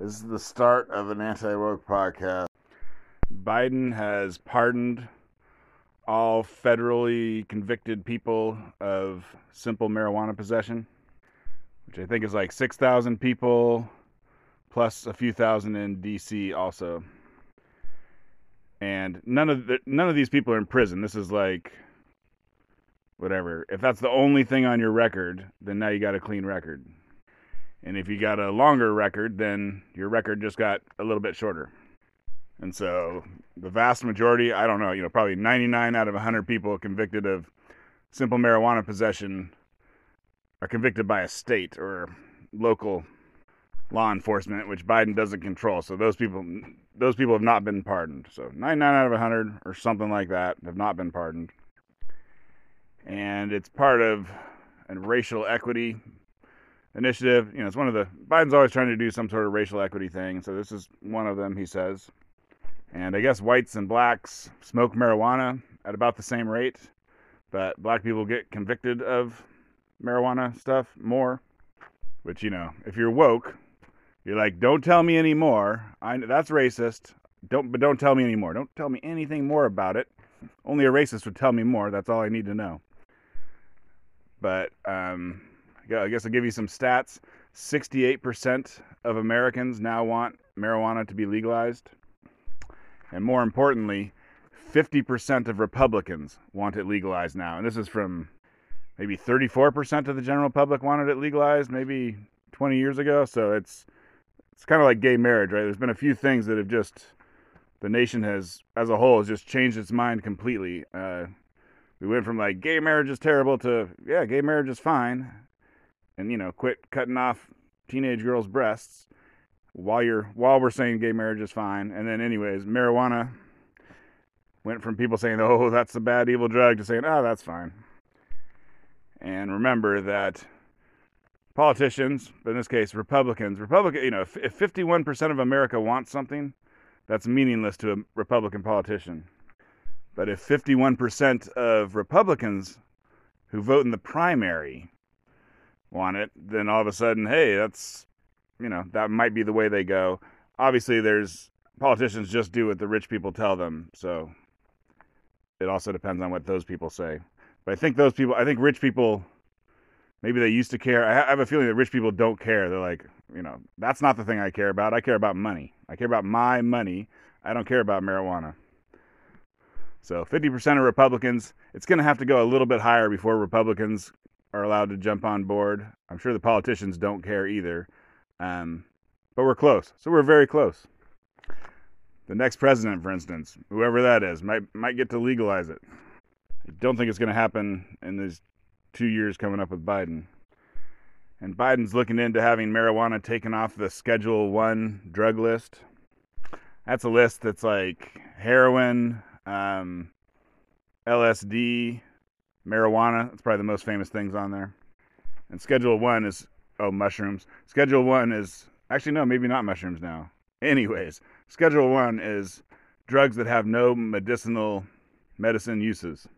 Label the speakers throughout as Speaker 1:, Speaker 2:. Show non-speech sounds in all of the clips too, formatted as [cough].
Speaker 1: This is the start of an anti woke podcast.
Speaker 2: Biden has pardoned all federally convicted people of simple marijuana possession, which I think is like 6,000 people plus a few thousand in DC also. And none of the, none of these people are in prison. This is like whatever. If that's the only thing on your record, then now you got a clean record. And if you got a longer record, then your record just got a little bit shorter. And so the vast majority, I don't know, you know, probably 99 out of 100 people convicted of simple marijuana possession are convicted by a state or local law enforcement, which Biden doesn't control. So those people, those people have not been pardoned. So 99 out of 100 or something like that have not been pardoned. And it's part of a racial equity initiative. You know, it's one of the Biden's always trying to do some sort of racial equity thing. So this is one of them, he says. And I guess whites and blacks smoke marijuana at about the same rate, but black people get convicted of marijuana stuff more. Which you know, if you're woke, you're like, don't tell me anymore. I that's racist. Don't but don't tell me anymore. Don't tell me anything more about it. Only a racist would tell me more. That's all I need to know. But um, I guess I'll give you some stats. 68% of Americans now want marijuana to be legalized. And more importantly, 50% of Republicans want it legalized now. And this is from maybe 34% of the general public wanted it legalized maybe 20 years ago. So it's it's kind of like gay marriage, right? There's been a few things that have just the nation has as a whole has just changed its mind completely. Uh, we went from like gay marriage is terrible to yeah, gay marriage is fine and you know quit cutting off teenage girls' breasts while you're while we're saying gay marriage is fine. And then anyways, marijuana went from people saying oh that's a bad evil drug to saying oh that's fine. And remember that politicians, but in this case Republicans, Republican, you know, if, if 51% of America wants something, that's meaningless to a Republican politician. But if 51% of Republicans who vote in the primary want it, then all of a sudden, hey, that's, you know, that might be the way they go. Obviously, there's politicians just do what the rich people tell them. So it also depends on what those people say. But I think those people, I think rich people, maybe they used to care. I have a feeling that rich people don't care. They're like, you know, that's not the thing I care about. I care about money. I care about my money. I don't care about marijuana. So 50% of Republicans, it's going to have to go a little bit higher before Republicans are allowed to jump on board. I'm sure the politicians don't care either. Um, but we're close. So we're very close. The next president, for instance, whoever that is, might might get to legalize it. I don't think it's going to happen in these two years coming up with Biden. And Biden's looking into having marijuana taken off the Schedule One drug list. That's a list that's like heroin, um, LSD, marijuana. It's probably the most famous things on there. And Schedule One is oh mushrooms. Schedule One is actually no, maybe not mushrooms now. [laughs] Anyways, Schedule One is drugs that have no medicinal medicine uses.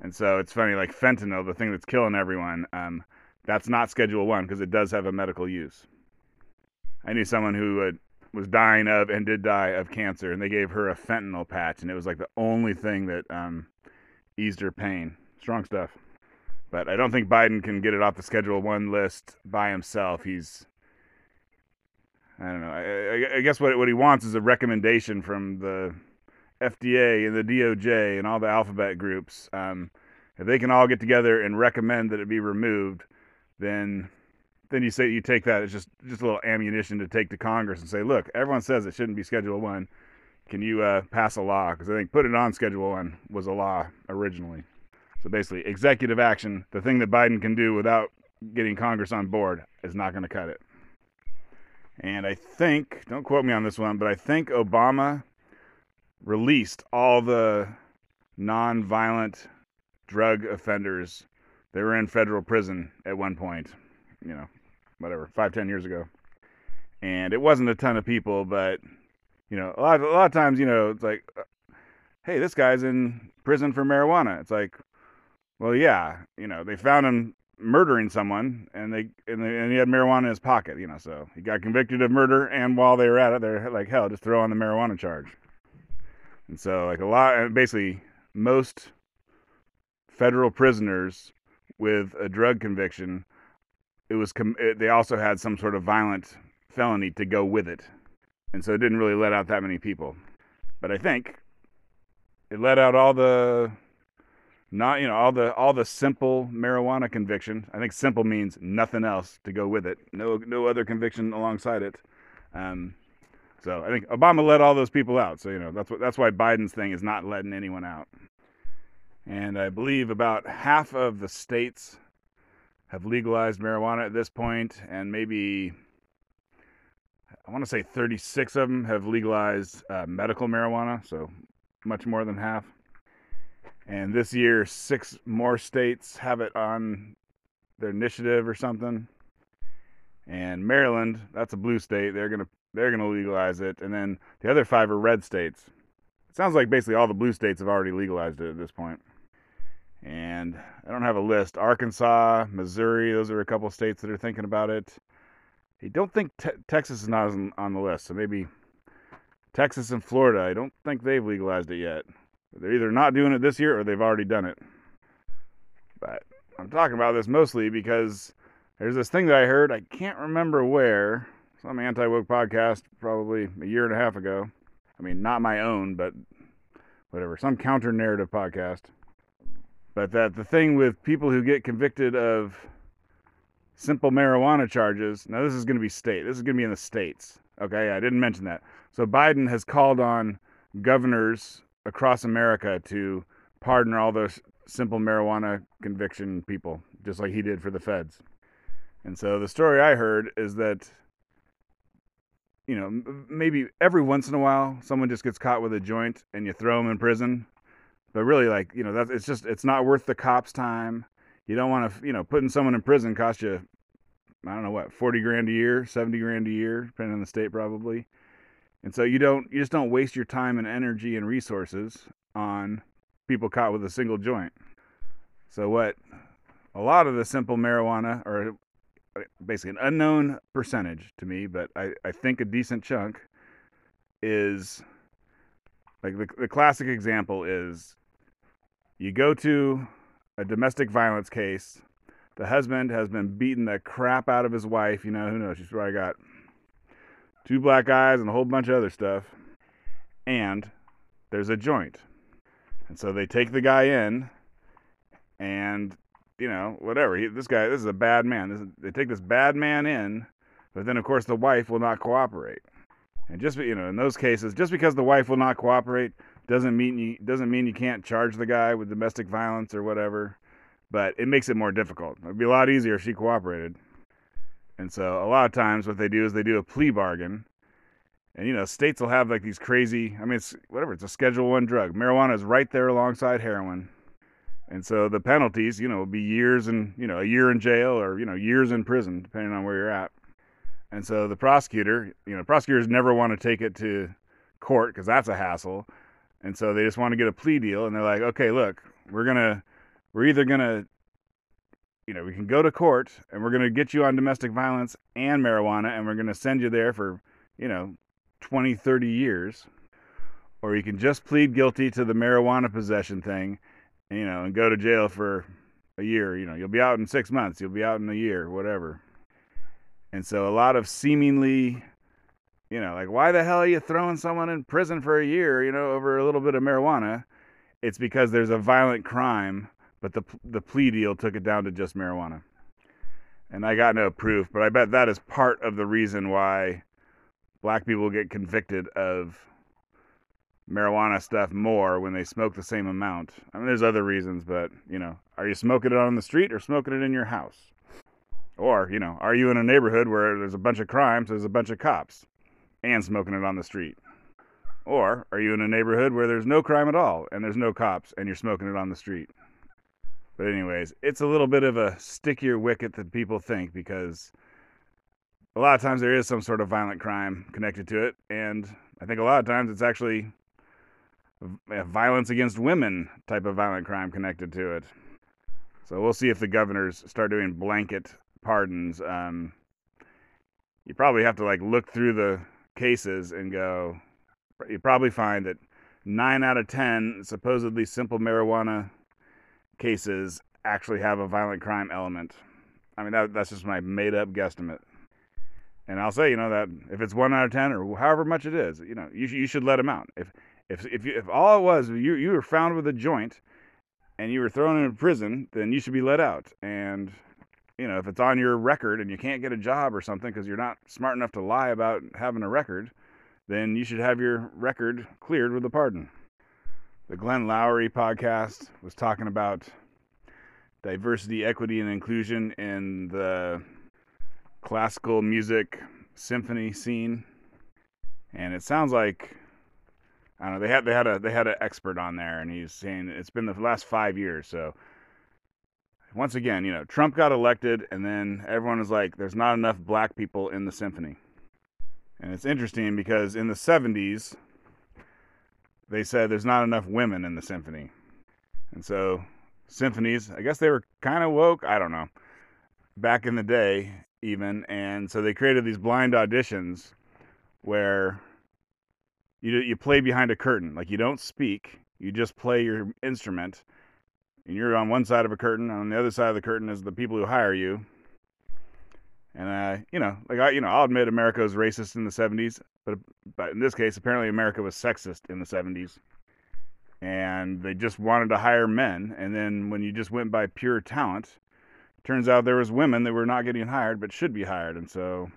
Speaker 2: And so it's funny, like fentanyl, the thing that's killing everyone. Um, that's not Schedule One because it does have a medical use. I knew someone who was dying of and did die of cancer, and they gave her a fentanyl patch, and it was like the only thing that um, eased her pain. Strong stuff. But I don't think Biden can get it off the Schedule One list by himself. He's, I don't know. I, I, guess what what he wants is a recommendation from the FDA and the DOJ and all the alphabet groups. Um, if they can all get together and recommend that it be removed, then then you say you take that as just just a little ammunition to take to Congress and say, look, everyone says it shouldn't be Schedule One. Can you uh, pass a law? Because I think put it on Schedule One was a law originally. So basically, executive action, the thing that Biden can do without getting Congress on board, is not going to cut it. And I think, don't quote me on this one, but I think Obama released all the non-violent drug offenders that were in federal prison at one point, you know, whatever, five, ten years ago. And it wasn't a ton of people, but you know, a lot, a lot of times, you know, it's like, uh, hey, this guy's in prison for marijuana. It's like, well, yeah, you know, they found him murdering someone, and they and, they, and he had marijuana in his pocket. You know, so he got convicted of murder, and while they were at it, they're like, hell, just throw on the marijuana charge. And so, like a lot, uh, basically, most federal prisoners with a drug conviction, it was com- it, they also had some sort of violent felony to go with it, and so it didn't really let out that many people. But I think it let out all the not you know all the all the simple marijuana conviction. I think simple means nothing else to go with it. No no other conviction alongside it. Um, so I think Obama let all those people out. So you know that's what that's why Biden's thing is not letting anyone out. And I believe about half of the states have legalized marijuana at this point, and maybe I want to say 36 of them have legalized uh, medical marijuana. So much more than half. And this year, six more states have it on their initiative or something. And Maryland, that's a blue state. They're gonna they're gonna legalize it. And then the other five are red states. It sounds like basically all the blue states have already legalized it at this point. And I don't have a list. Arkansas, Missouri, those are a couple states that are thinking about it. I don't think te- Texas is not on, on the list, so maybe Texas and Florida. I don't think they've legalized it yet. They're either not doing it this year or they've already done it. But I'm talking about this mostly because there's this thing that I heard. I can't remember where. Some anti woke podcast probably a year and a half ago. I mean, not my own, but whatever. Some counter narrative podcast. But that the thing with people who get convicted of simple marijuana charges. Now, this is going to be state. This is going to be in the states. Okay, I didn't mention that. So Biden has called on governors across America to pardon all those simple marijuana conviction people, just like he did for the feds. And so the story I heard is that, you know, maybe every once in a while someone just gets caught with a joint and you throw them in prison. But really, like, you know, that's it's just, it's not worth the cops' time. You don't want to, you know, putting someone in prison costs you, I don't know what, 40 grand a year, 70 grand a year, depending on the state probably. And so you don't you just don't waste your time and energy and resources on people caught with a single joint. So what a lot of the simple marijuana or uh, basically an unknown percentage to me, but I, I think a decent chunk is like the, the classic example is you go to a domestic violence case, the husband has been beating the crap out of his wife, you know, who knows, she's probably got two black eyes, and a whole bunch of other stuff. And there's a joint. And so they take the guy in, and, you know, whatever. He, this guy, this is a bad man. This, they take this bad man in, but then, of course, the wife will not cooperate. And just, you know, in those cases, just because the wife will not cooperate doesn't mean you doesn't mean you can't charge the guy with domestic violence or whatever, but it makes it more difficult. It'd be a lot easier if she cooperated. And so a lot of times what they do is they do a plea bargain. And you know, states will have like these crazy, I mean it's whatever, it's a schedule 1 drug. Marijuana is right there alongside heroin. And so the penalties, you know, will be years and, you know, a year in jail or, you know, years in prison depending on where you're at. And so the prosecutor, you know, prosecutors never want to take it to court because that's a hassle. And so they just want to get a plea deal and they're like, "Okay, look, we're going to we're either going to you know, we can go to court and we're going to get you on domestic violence and marijuana and we're going to send you there for, you know, 20, 30 years. Or you can just plead guilty to the marijuana possession thing, you know, and go to jail for a year. You know, you'll be out in six months, you'll be out in a year, whatever. And so a lot of seemingly, you know, like, why the hell are you throwing someone in prison for a year, you know, over a little bit of marijuana? It's because there's a violent crime but the the plea deal took it down to just marijuana. And I got no proof, but I bet that is part of the reason why black people get convicted of marijuana stuff more when they smoke the same amount. I mean, there's other reasons, but you know, are you smoking it on the street or smoking it in your house? Or, you know, are you in a neighborhood where there's a bunch of crimes, there's a bunch of cops, and smoking it on the street? Or are you in a neighborhood where there's no crime at all and there's no cops and you're smoking it on the street? But anyways, it's a little bit of a stickier wicket than people think because a lot of times there is some sort of violent crime connected to it, and I think a lot of times it's actually violence against women type of violent crime connected to it. So we'll see if the governors start doing blanket pardons. Um, you probably have to like look through the cases and go. You probably find that nine out of ten supposedly simple marijuana cases actually have a violent crime element. I mean, that, that's just my made up guesstimate. And I'll say, you know, that if it's one out of ten or however much it is, you know, you, sh- you should let them out. If if if you, if all it was you you were found with a joint and you were thrown in prison, then you should be let out. And you know, if it's on your record and you can't get a job or something because you're not smart enough to lie about having a record, then you should have your record cleared with a pardon. The Glenn Loury podcast was talking about diversity, equity, and inclusion in the classical music symphony scene. And it sounds like I don't know. They had they had a they had an expert on there, and he's saying it's been the last five years. So once again, you know, Trump got elected, and then everyone was like, "There's not enough black people in the symphony." And it's interesting because in the '70s, they said there's not enough women in the symphony, and so symphonies, I guess they were kind of woke. I don't know. Back in the day, even, and so they created these blind auditions where you you play behind a curtain, like you don't speak, you just play your instrument, and you're on one side of a curtain, and on the other side of the curtain is the people who hire you. And uh, you know, like I, you know, I'll admit America was racist in the '70s, but but in this case, apparently America was sexist in the '70s, and they just wanted to hire men. And then when you just went by pure talent, turns out there was women that were not getting hired but should be hired, and so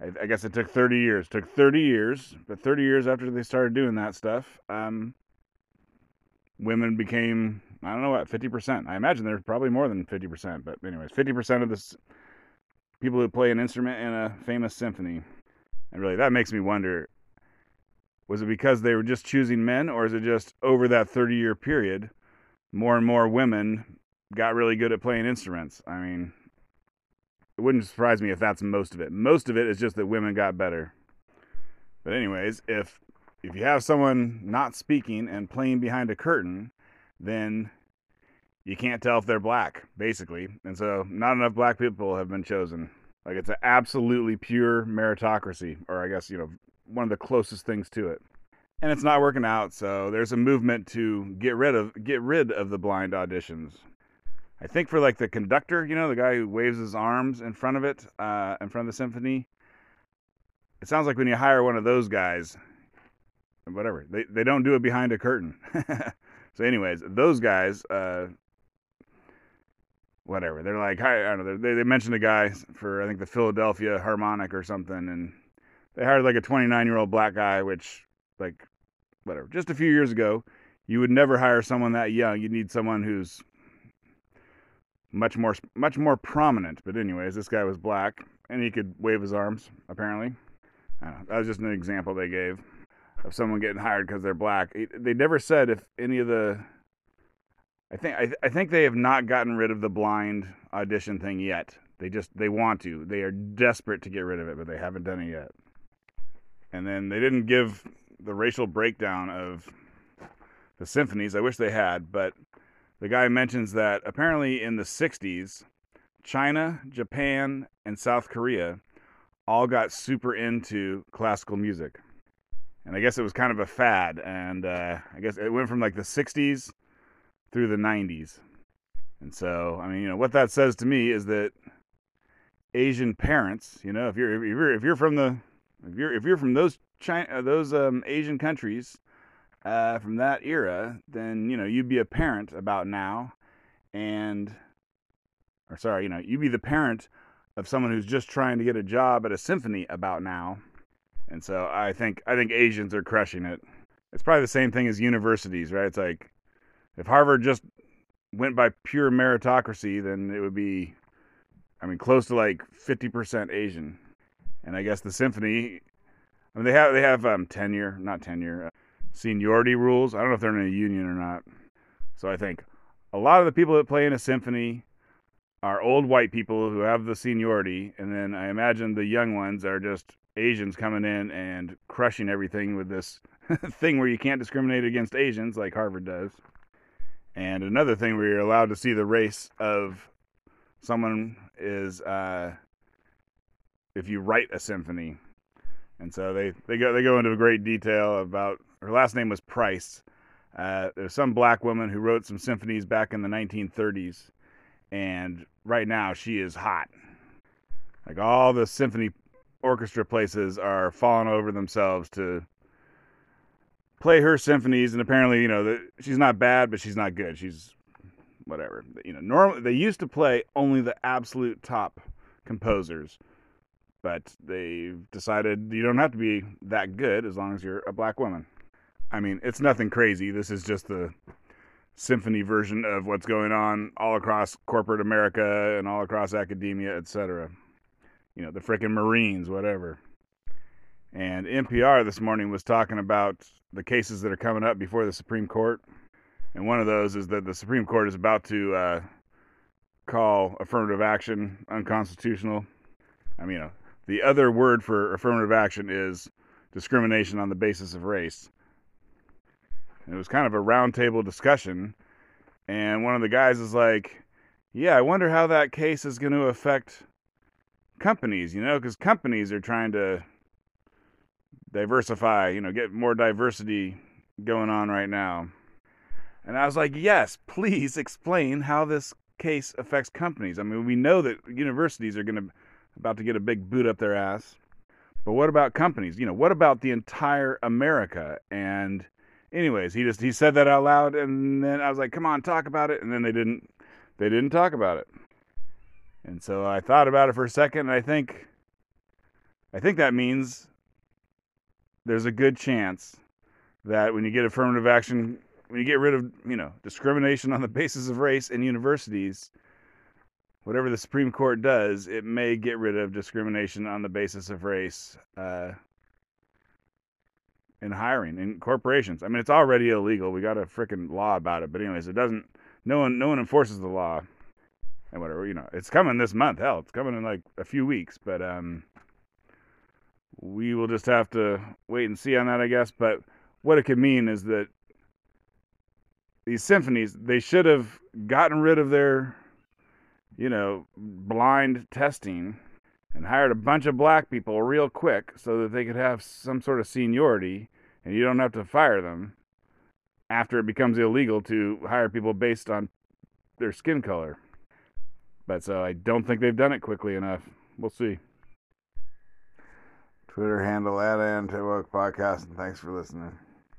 Speaker 2: I, I, guess it took 30 years. It took 30 years, but 30 years after they started doing that stuff, um, women became I don't know what 50%. I imagine there's probably more than 50%, but anyways, 50% of the people who play an instrument in a famous symphony. And really, that makes me wonder: was it because they were just choosing men, or is it just over that 30-year period, more and more women got really good at playing instruments? I mean, it wouldn't surprise me if that's most of it. Most of it is just that women got better. But anyways, if if you have someone not speaking and playing behind a curtain, then you can't tell if they're black, basically. And so not enough black people have been chosen. Like it's an absolutely pure meritocracy, or I guess, you know, one of the closest things to it. And it's not working out, so there's a movement to get rid of get rid of the blind auditions. I think for like the conductor, you know, the guy who waves his arms in front of it, uh, in front of the symphony. It sounds like when you hire one of those guys, whatever, they they don't do it behind a curtain. [laughs] so, anyways, those guys, uh, whatever, they're like, hi, I don't know, they they mentioned a guy for I think the Philadelphia Harmonic or something, and they hired like a 29 year old black guy, which like whatever, just a few years ago, you would never hire someone that young. You need someone who's much more much more prominent. But anyways, this guy was black and he could wave his arms. Apparently, know, that was just an example they gave of someone getting hired because they're black. They never said if any of the. I think I, I think they have not gotten rid of the blind audition thing yet. They just they want to. They are desperate to get rid of it, but they haven't done it yet. And then they didn't give the racial breakdown of the symphonies. I wish they had, but the guy mentions that apparently in the 60s, China, Japan, and South Korea all got super into classical music. And I guess it was kind of a fad. And uh, I guess it went from like the 60s through the 90s. And so, I mean, you know, what that says to me is that Asian parents, you know, if you're if you're if you're from the if you're if you're from those China those um, Asian countries, uh, from that era, then you know you'd be a parent about now, and or sorry, you know you'd be the parent of someone who's just trying to get a job at a symphony about now, and so I think I think Asians are crushing it. It's probably the same thing as universities, right? It's like if Harvard just went by pure meritocracy, then it would be, I mean, close to like fifty percent Asian, and I guess the symphony. I mean, they have they have um, tenure, not tenure. Uh, seniority rules. I don't know if they're in a union or not. So I think a lot of the people that play in a symphony are old white people who have the seniority, and then I imagine the young ones are just Asians coming in and crushing everything with this [laughs] thing where you can't discriminate against Asians like Harvard does. And another thing where you're allowed to see the race of someone is uh, if you write a symphony. And so they, they go they go into great detail about her last name was Price. Uh, there's some black woman who wrote some symphonies back in the 1930s, and right now she is hot. Like all the symphony orchestra places are falling over themselves to play her symphonies, and apparently, you know, the, she's not bad, but she's not good. She's whatever. You know, normally they used to play only the absolute top composers, but they've decided you don't have to be that good as long as you're a black woman. I mean, it's nothing crazy. This is just the symphony version of what's going on all across corporate America and all across academia, etc. You know, the frickin' Marines, whatever. And NPR this morning was talking about the cases that are coming up before the Supreme Court. And one of those is that the Supreme Court is about to uh, call affirmative action unconstitutional. I mean, uh, the other word for affirmative action is discrimination on the basis of race. And it was kind of a roundtable discussion. And one of the guys is like, Yeah, I wonder how that case is going to affect companies, you know, because companies are trying to diversify, you know, get more diversity going on right now. And I was like, yes, [laughs] please explain how this case affects companies. I mean, we know that universities are going to about to get a big boot up their ass. But what about companies? You know, what about the entire America? And anyways, he just he said that out loud and then I was like, "Come on, talk about it." And then they didn't they didn't talk about it. And so I thought about it for a second and I think I think that means there's a good chance that when you get affirmative action, when you get rid of, you know, discrimination on the [laughs] basis of race in universities, whatever the Supreme Court does, it may get rid of discrimination on the basis of race uh, in hiring in corporations. I mean, it's already illegal. We got a freaking law about it, but anyways, it doesn't. No one, no one enforces the law, and whatever. You know, it's coming this month. Hell, it's coming in like a few weeks, but um, we will just have to wait and see on that, I guess. But what it could mean is that these symphonies, they should have gotten rid of their, you know, blind testing and hired a bunch of black people real quick so that they could have some sort of seniority and you don't have to fire them after it becomes illegal to hire people based on their skin color. But so I don't think they've done it quickly enough. We'll see.
Speaker 1: Twitter handle at Anti Woke Podcast, and thanks for listening.